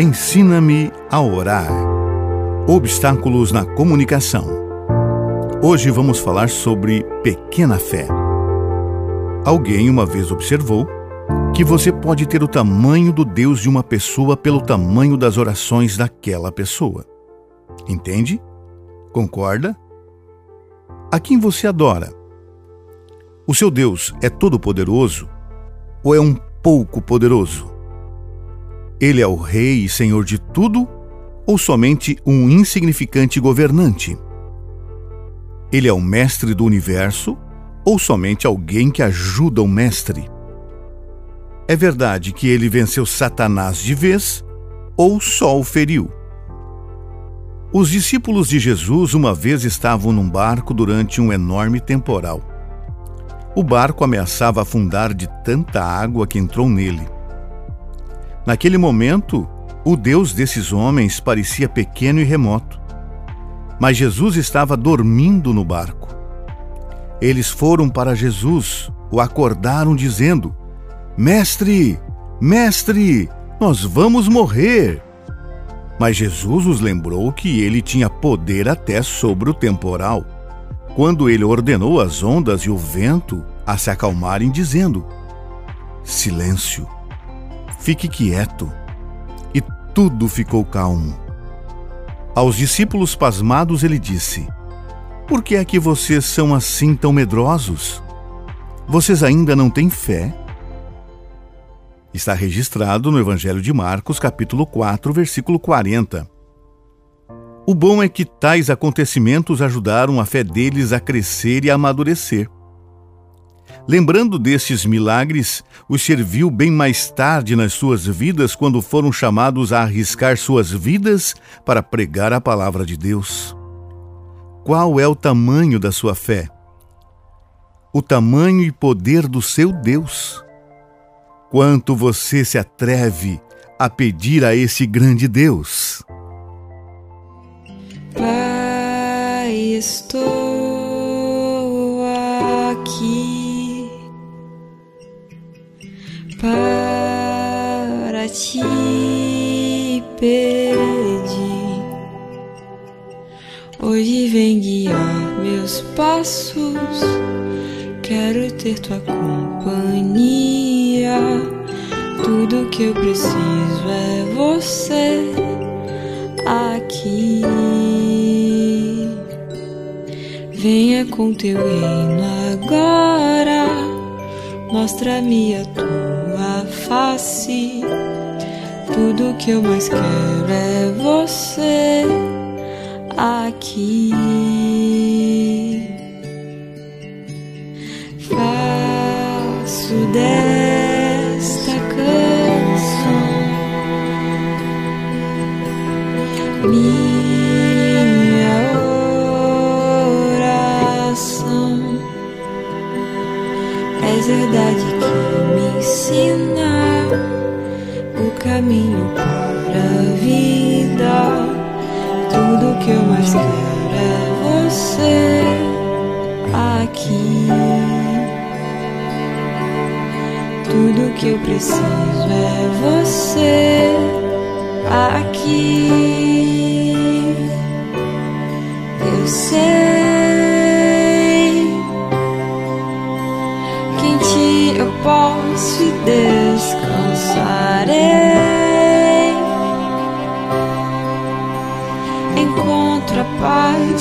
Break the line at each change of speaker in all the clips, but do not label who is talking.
Ensina-me a orar. Obstáculos na comunicação. Hoje vamos falar sobre pequena fé. Alguém uma vez observou que você pode ter o tamanho do Deus de uma pessoa pelo tamanho das orações daquela pessoa. Entende? Concorda? A quem você adora? O seu Deus é todo-poderoso ou é um pouco poderoso? Ele é o rei e senhor de tudo ou somente um insignificante governante? Ele é o mestre do universo ou somente alguém que ajuda o mestre? É verdade que ele venceu Satanás de vez ou só o feriu? Os discípulos de Jesus uma vez estavam num barco durante um enorme temporal. O barco ameaçava afundar de tanta água que entrou nele. Naquele momento, o Deus desses homens parecia pequeno e remoto. Mas Jesus estava dormindo no barco. Eles foram para Jesus, o acordaram dizendo: Mestre, mestre, nós vamos morrer. Mas Jesus os lembrou que ele tinha poder até sobre o temporal, quando ele ordenou as ondas e o vento a se acalmarem, dizendo: Silêncio Fique quieto. E tudo ficou calmo. Aos discípulos pasmados ele disse: Por que é que vocês são assim tão medrosos? Vocês ainda não têm fé? Está registrado no Evangelho de Marcos, capítulo 4, versículo 40. O bom é que tais acontecimentos ajudaram a fé deles a crescer e a amadurecer. Lembrando destes milagres, os serviu bem mais tarde nas suas vidas, quando foram chamados a arriscar suas vidas para pregar a palavra de Deus. Qual é o tamanho da sua fé? O tamanho e poder do seu Deus. Quanto você se atreve a pedir a esse grande Deus?
Pai, estou para te pedir. Hoje vem guiar meus passos, quero ter tua companhia. Tudo que eu preciso é você aqui. Venha com teu reino agora, mostra-me a tua face. Tudo que eu mais quero é você aqui. Caminho para a vida. Tudo que eu mais quero é você aqui. Tudo que eu preciso é você aqui. Eu sei que em ti eu posso descansar.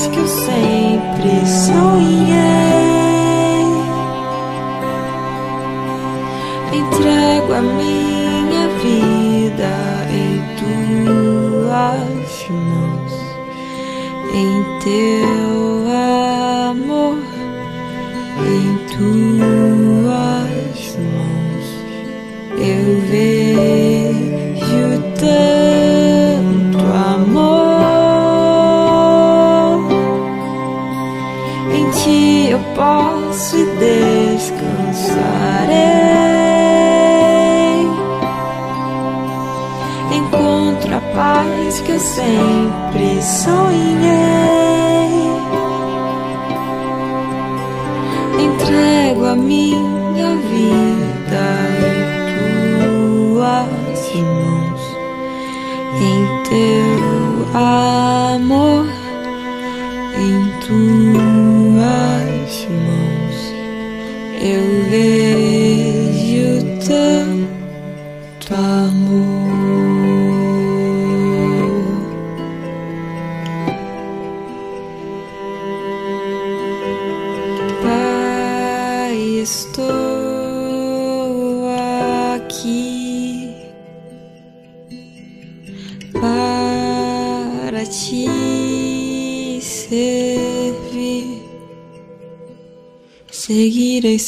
Que eu sempre sonhei. Entrego a minha vida em tuas mãos, em teu amor, em tuas paz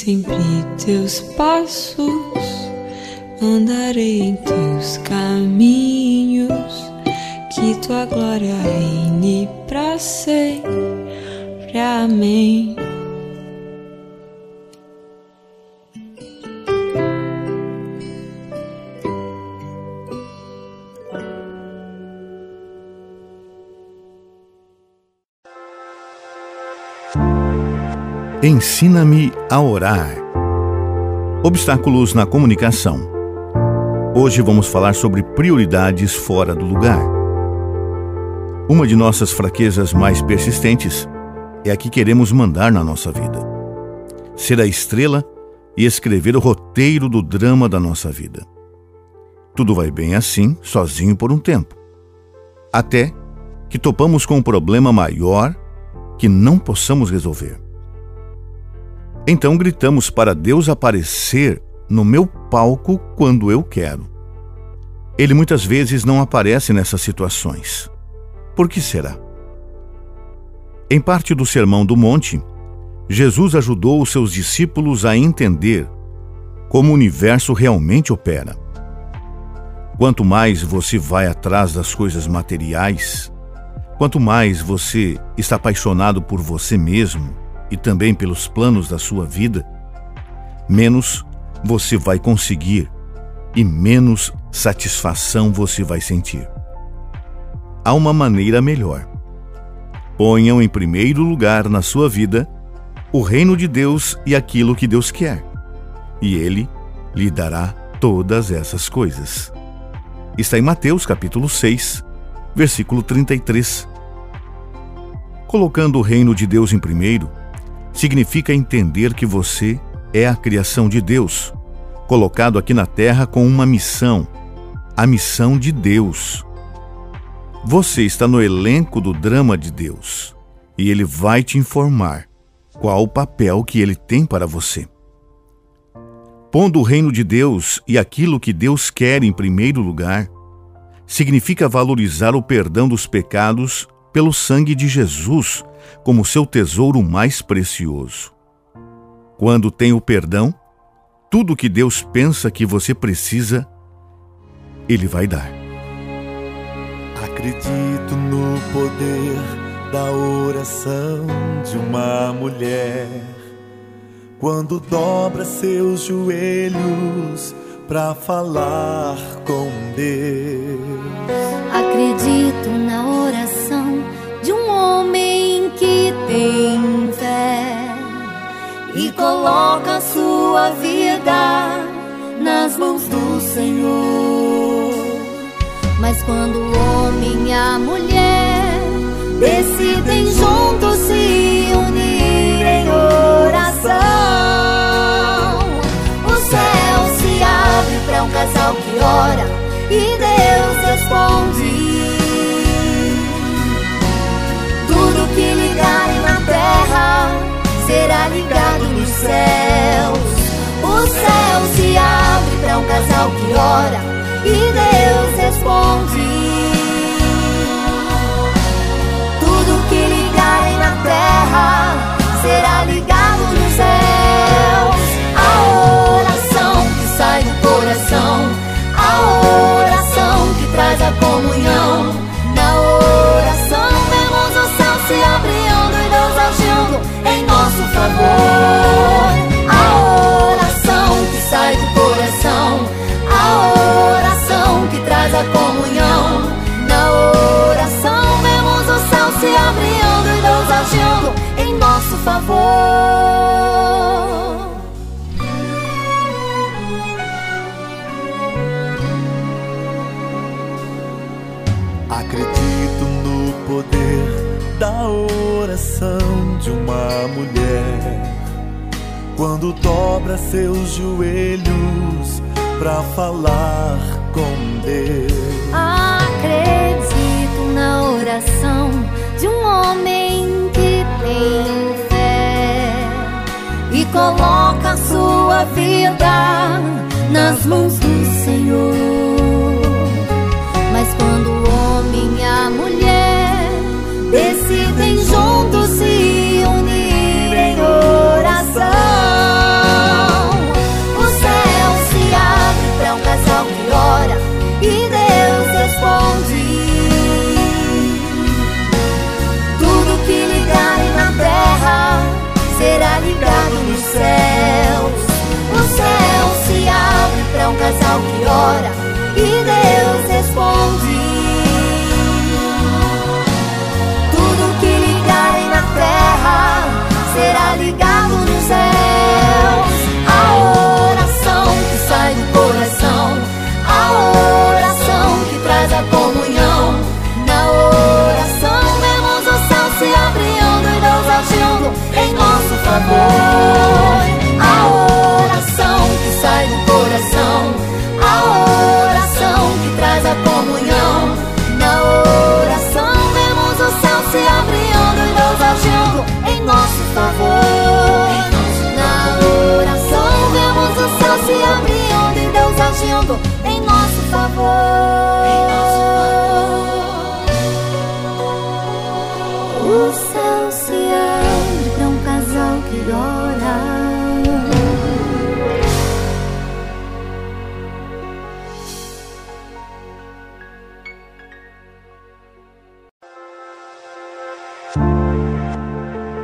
sempre
teus passos, andarei em teus caminhos, que tua glória reine para sempre. Amém.
Ensina-me a orar. Obstáculos na comunicação. Hoje vamos falar sobre prioridades fora do lugar. Uma de nossas fraquezas mais persistentes é a que queremos mandar na nossa vida. Ser a estrela e escrever o roteiro do drama da nossa vida. Tudo vai bem assim, sozinho por um tempo. Até que topamos com um problema maior que não possamos resolver. Então gritamos para Deus aparecer no meu palco quando eu quero. Ele muitas vezes não aparece nessas situações. Por que será? Em parte do Sermão do Monte, Jesus ajudou os seus discípulos a entender como o universo realmente opera. Quanto mais você vai atrás das coisas materiais, quanto mais você está apaixonado por você mesmo, e também pelos planos da sua vida, menos você vai conseguir e menos satisfação você vai sentir. Há uma maneira melhor. Ponham em primeiro lugar na sua vida o reino de Deus e aquilo que Deus quer, e Ele lhe dará todas essas coisas. Está em Mateus capítulo 6, versículo 33. Colocando o reino de Deus em primeiro, significa entender que você é a criação de Deus, colocado aqui na terra com uma missão, a missão de Deus. Você está no elenco do drama de Deus e ele vai te informar qual o papel que ele tem para você. Pondo o reino de Deus e aquilo que Deus quer em primeiro lugar, significa valorizar o perdão dos pecados pelo sangue de Jesus como seu tesouro mais precioso. Quando tem o perdão, tudo que Deus pensa que você precisa, Ele vai dar.
Acredito no poder da oração de uma mulher quando dobra seus joelhos para falar com Deus.
Acredito na oração tem fé e coloca sua vida nas mãos do Senhor. Mas quando o homem e a mulher decidem juntos se unir em oração, o céu se abre para um casal que ora e Deus responde. Será ligado nos céus. O céu se abre para um casal que ora e Deus
quando dobra seus joelhos pra falar com Deus.
Acredito na oração de um homem que tem fé e coloca sua vida nas mãos do Senhor. Favor.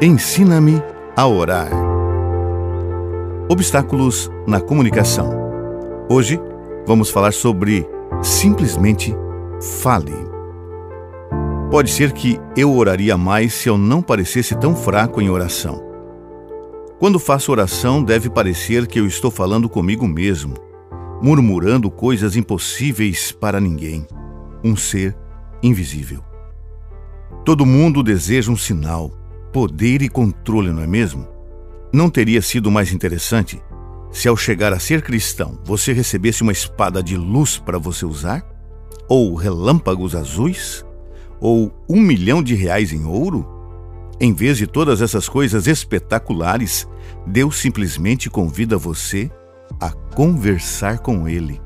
Ensina-me a orar. Obstáculos na comunicação. Hoje vamos falar sobre simplesmente fale. Pode ser que eu oraria mais se eu não parecesse tão fraco em oração. Quando faço oração, deve parecer que eu estou falando comigo mesmo, murmurando coisas impossíveis para ninguém, um ser invisível. Todo mundo deseja um sinal, poder e controle, não é mesmo? Não teria sido mais interessante se, ao chegar a ser cristão, você recebesse uma espada de luz para você usar? Ou relâmpagos azuis? Ou um milhão de reais em ouro? Em vez de todas essas coisas espetaculares, Deus simplesmente convida você a conversar com Ele.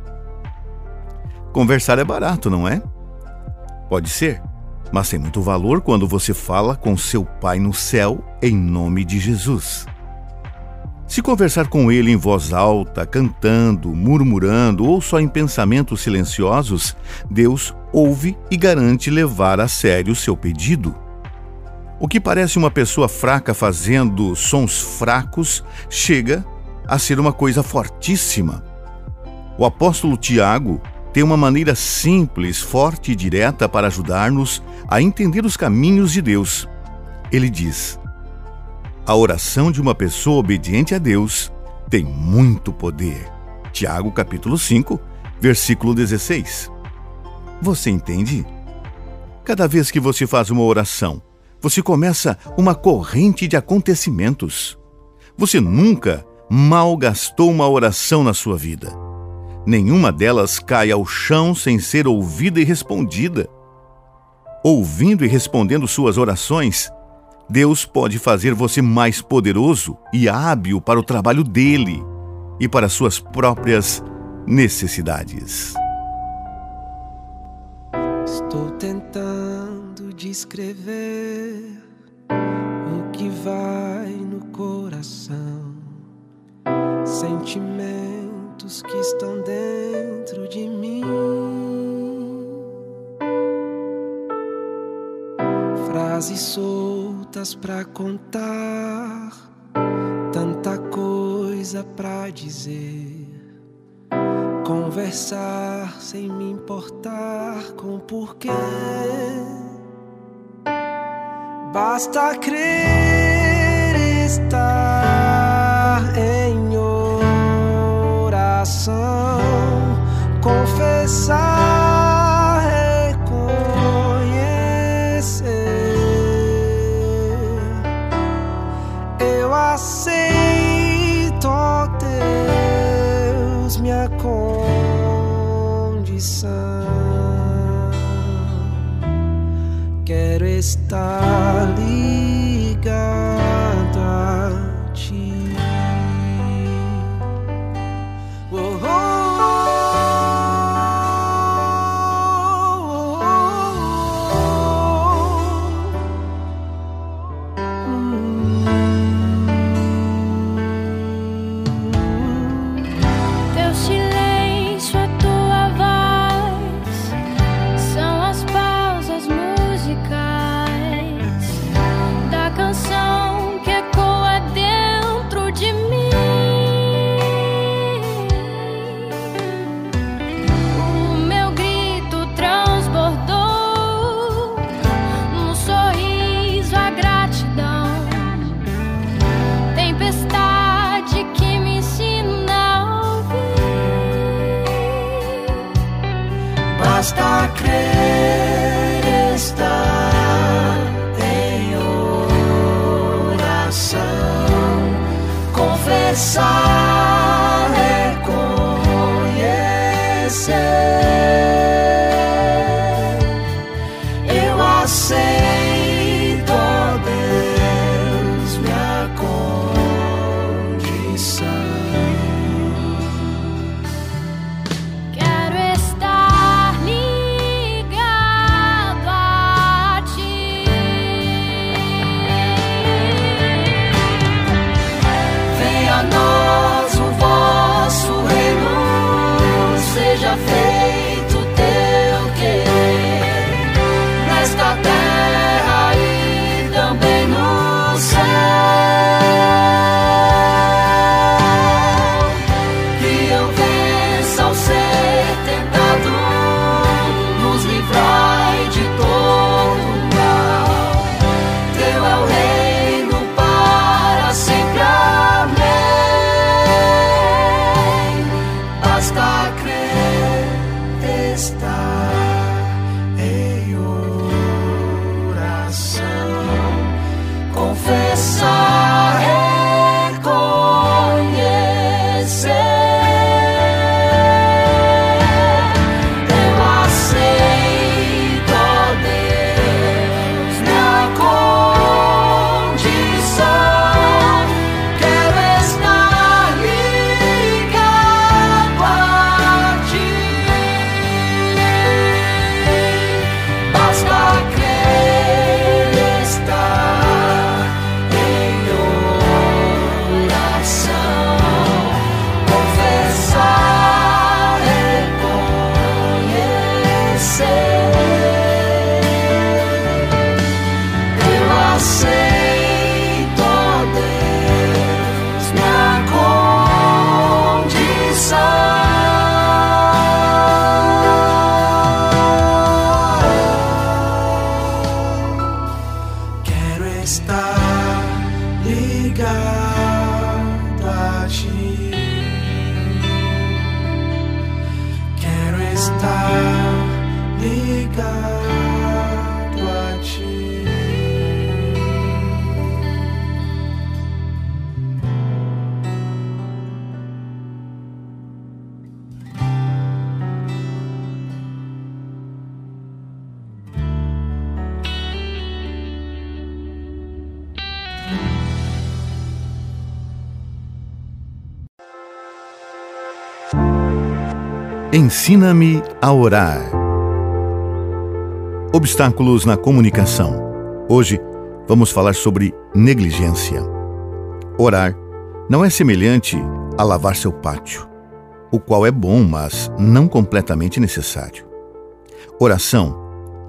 Conversar é barato, não é? Pode ser, mas tem muito valor quando você fala com seu Pai no céu em nome de Jesus. Se conversar com Ele em voz alta, cantando, murmurando ou só em pensamentos silenciosos, Deus ouve e garante levar a sério o seu pedido. O que parece uma pessoa fraca fazendo sons fracos chega a ser uma coisa fortíssima. O apóstolo Tiago tem uma maneira simples, forte e direta para ajudar-nos a entender os caminhos de Deus. Ele diz: A oração de uma pessoa obediente a Deus tem muito poder. Tiago capítulo 5, versículo 16. Você entende? Cada vez que você faz uma oração, você começa uma corrente de acontecimentos. Você nunca malgastou uma oração na sua vida. Nenhuma delas cai ao chão sem ser ouvida e respondida. Ouvindo e respondendo suas orações, Deus pode fazer você mais poderoso e hábil para o trabalho dele e para suas próprias necessidades.
Estou tentando descrever o que vai no coração, sentimentos que estão dentro de mim, frases soltas pra contar, tanta coisa pra dizer conversar sem me importar com porquê. Basta crer estar
Ensina-me a orar. Obstáculos na comunicação. Hoje vamos falar sobre negligência. Orar não é semelhante a lavar seu pátio, o qual é bom, mas não completamente necessário. Oração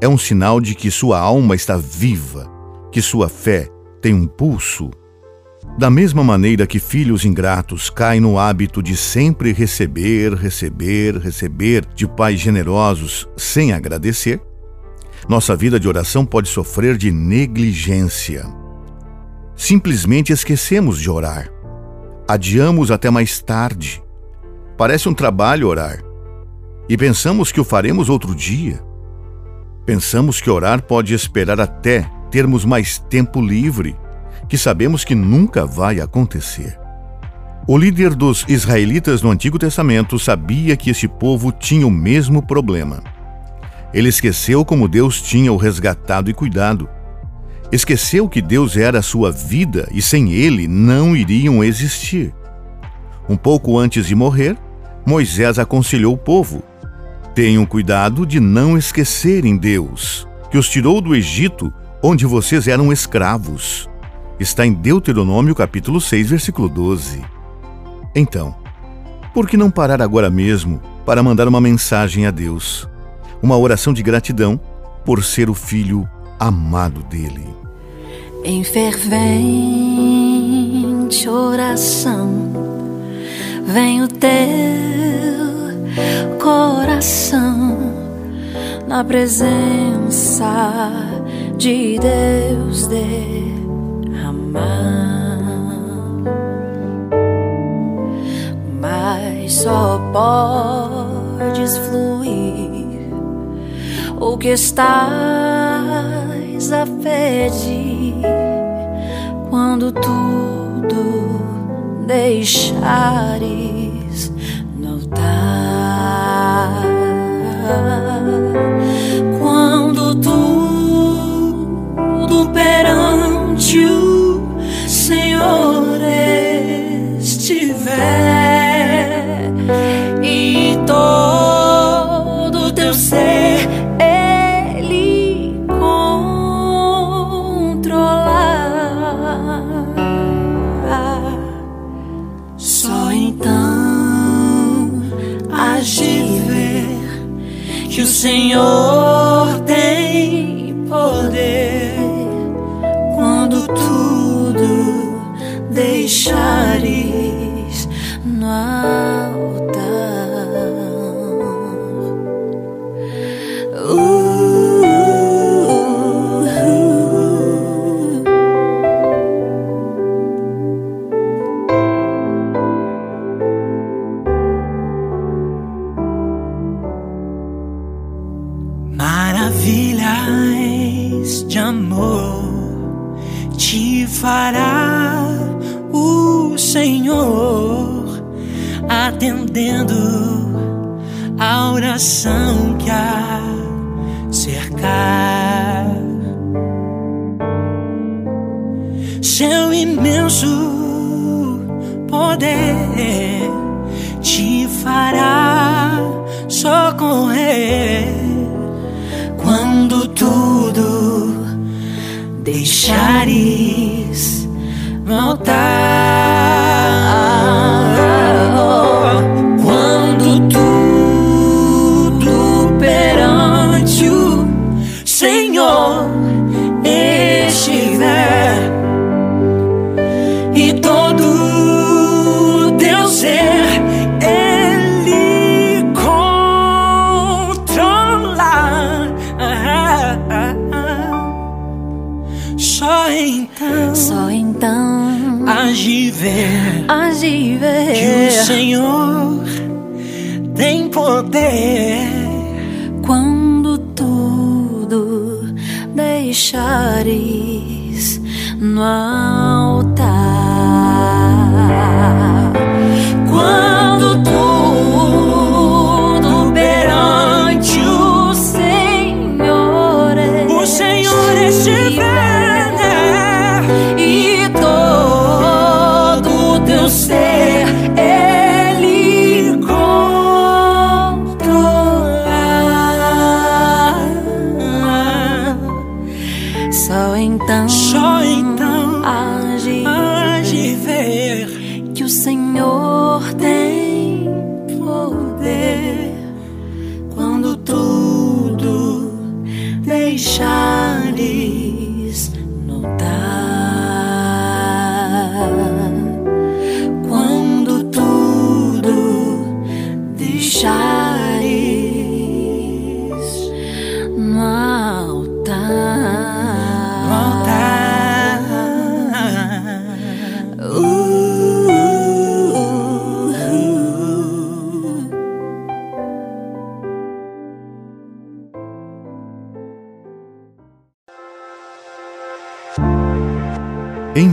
é um sinal de que sua alma está viva, que sua fé tem um pulso. Da mesma maneira que filhos ingratos caem no hábito de sempre receber, receber, receber de pais generosos sem agradecer, nossa vida de oração pode sofrer de negligência. Simplesmente esquecemos de orar. Adiamos até mais tarde. Parece um trabalho orar. E pensamos que o faremos outro dia. Pensamos que orar pode esperar até termos mais tempo livre, que sabemos que nunca vai acontecer. O líder dos israelitas no Antigo Testamento sabia que este povo tinha o mesmo problema. Ele esqueceu como Deus tinha o resgatado e cuidado. Esqueceu que Deus era a sua vida e sem ele não iriam existir. Um pouco antes de morrer, Moisés aconselhou o povo: Tenham cuidado de não esquecerem Deus, que os tirou do Egito, onde vocês eram escravos. Está em Deuteronômio capítulo 6, versículo 12. Então, por que não parar agora mesmo para mandar uma mensagem a Deus? Uma oração de gratidão por ser o filho amado dele.
Em fervente oração, vem o teu coração na presença de Deus derramar. Mas só podes fluir o que estás a pedir quando tudo deixares notar. Quando tudo perante o Senhor,
atendendo a oração que a cercar. Seu imenso poder te fará socorrer quando tudo deixares voltar. Agir que o Senhor tem poder.
quando tudo deixares no altar.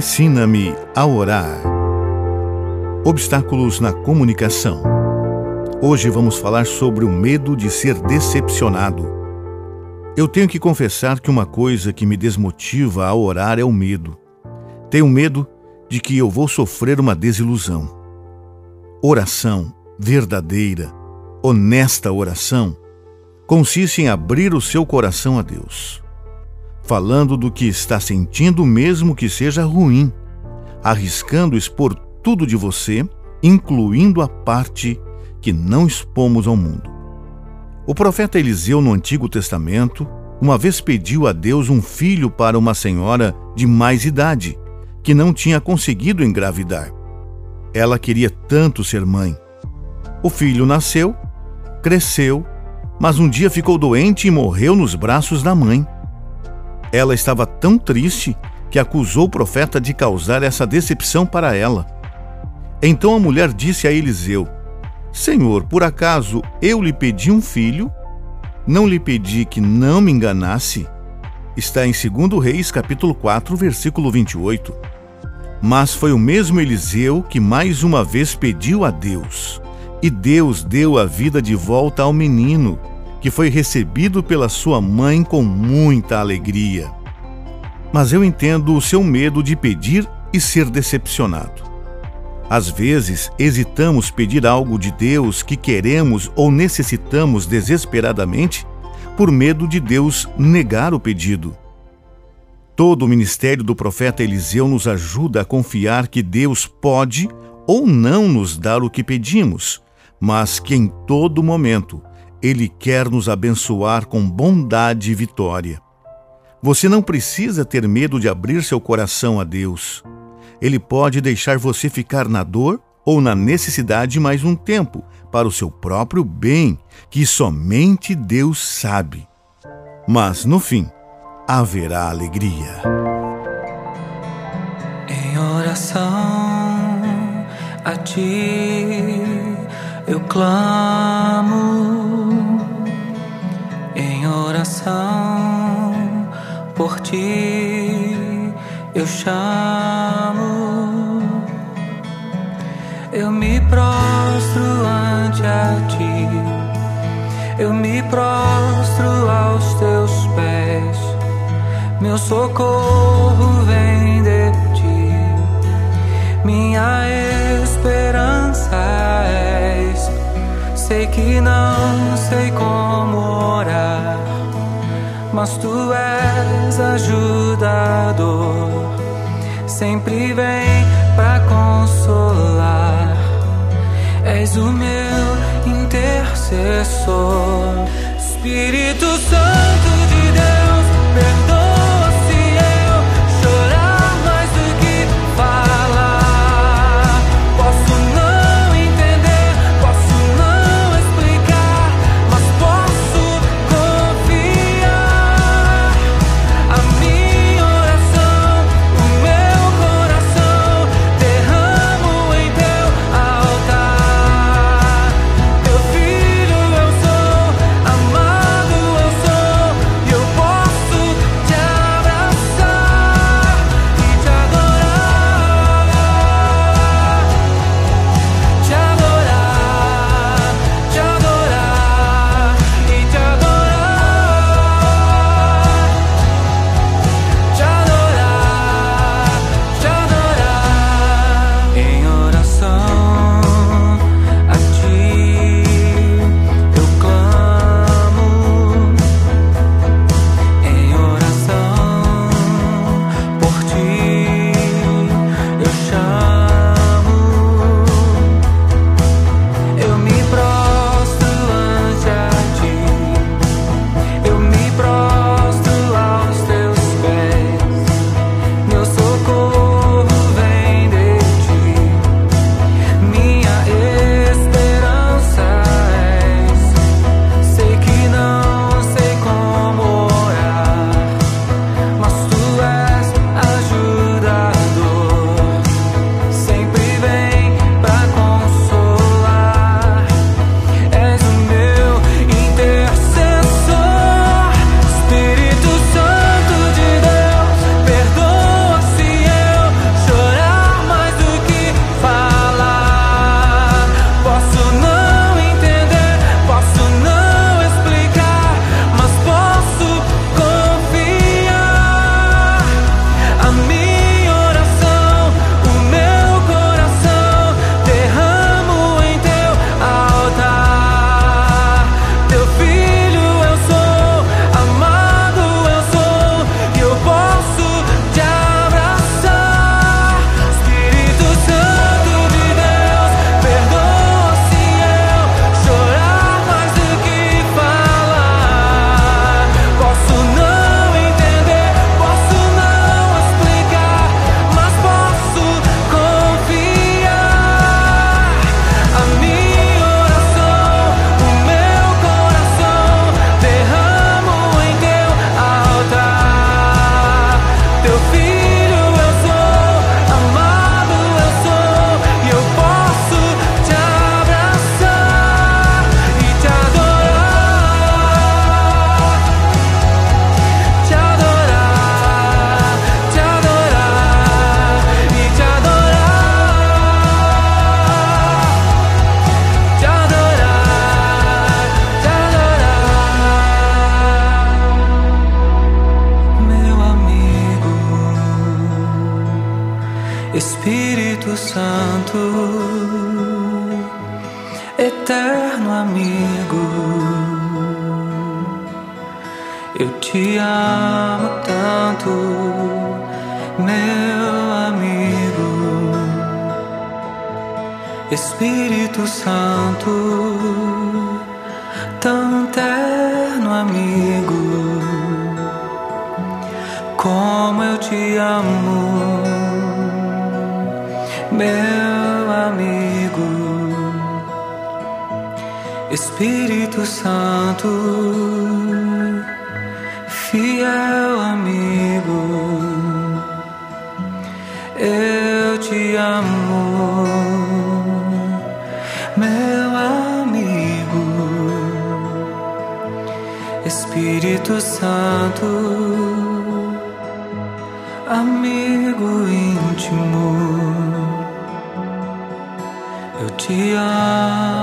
Ensina-me a orar. Obstáculos na comunicação. Hoje vamos falar sobre o medo de ser decepcionado. Eu tenho que confessar que uma coisa que me desmotiva a orar é o medo. Tenho medo de que eu vou sofrer uma desilusão. Oração verdadeira, honesta oração, consiste em abrir o seu coração a Deus, falando do que está sentindo, mesmo que seja ruim, arriscando expor tudo de você, incluindo a parte que não expomos ao mundo. O profeta Eliseu, no Antigo Testamento, uma vez pediu a Deus um filho para uma senhora de mais idade, que não tinha conseguido engravidar. Ela queria tanto ser mãe. O filho nasceu, cresceu, mas um dia ficou doente e morreu nos braços da mãe. Ela estava tão triste que acusou o profeta de causar essa decepção para ela. Então a mulher disse a Eliseu: Senhor, por acaso eu lhe pedi um filho? Não lhe pedi que não me enganasse? Está em 2 Reis, capítulo 4, versículo 28. Mas foi o mesmo Eliseu que mais uma vez pediu a Deus. E Deus deu a vida de volta ao menino, que foi recebido pela sua mãe com muita alegria. Mas eu entendo o seu medo de pedir e ser decepcionado. Às vezes, hesitamos pedir algo de Deus que queremos ou necessitamos desesperadamente por medo de Deus negar o pedido. Todo o ministério do profeta Eliseu nos ajuda a confiar que Deus pode ou não nos dar o que pedimos, mas que em todo momento Ele quer nos abençoar com bondade e vitória. Você não precisa ter medo de abrir seu coração a Deus ele pode deixar você ficar na dor ou na necessidade mais um tempo, para o seu próprio bem, que somente Deus sabe. Mas no fim, haverá alegria.
Em oração a ti eu clamo, em oração por ti eu chamo, eu me prostro ante a ti, eu me prostro aos teus pés, meu socorro vem de ti, minha esperança és. Sei que não mas tu és ajudador, sempre vem para consolar. És o meu intercessor, Espírito Espírito Santo, tão terno amigo, como eu te amo, meu amigo, Espírito Santo fiel amigo, Espírito Santo, amigo íntimo, eu te amo,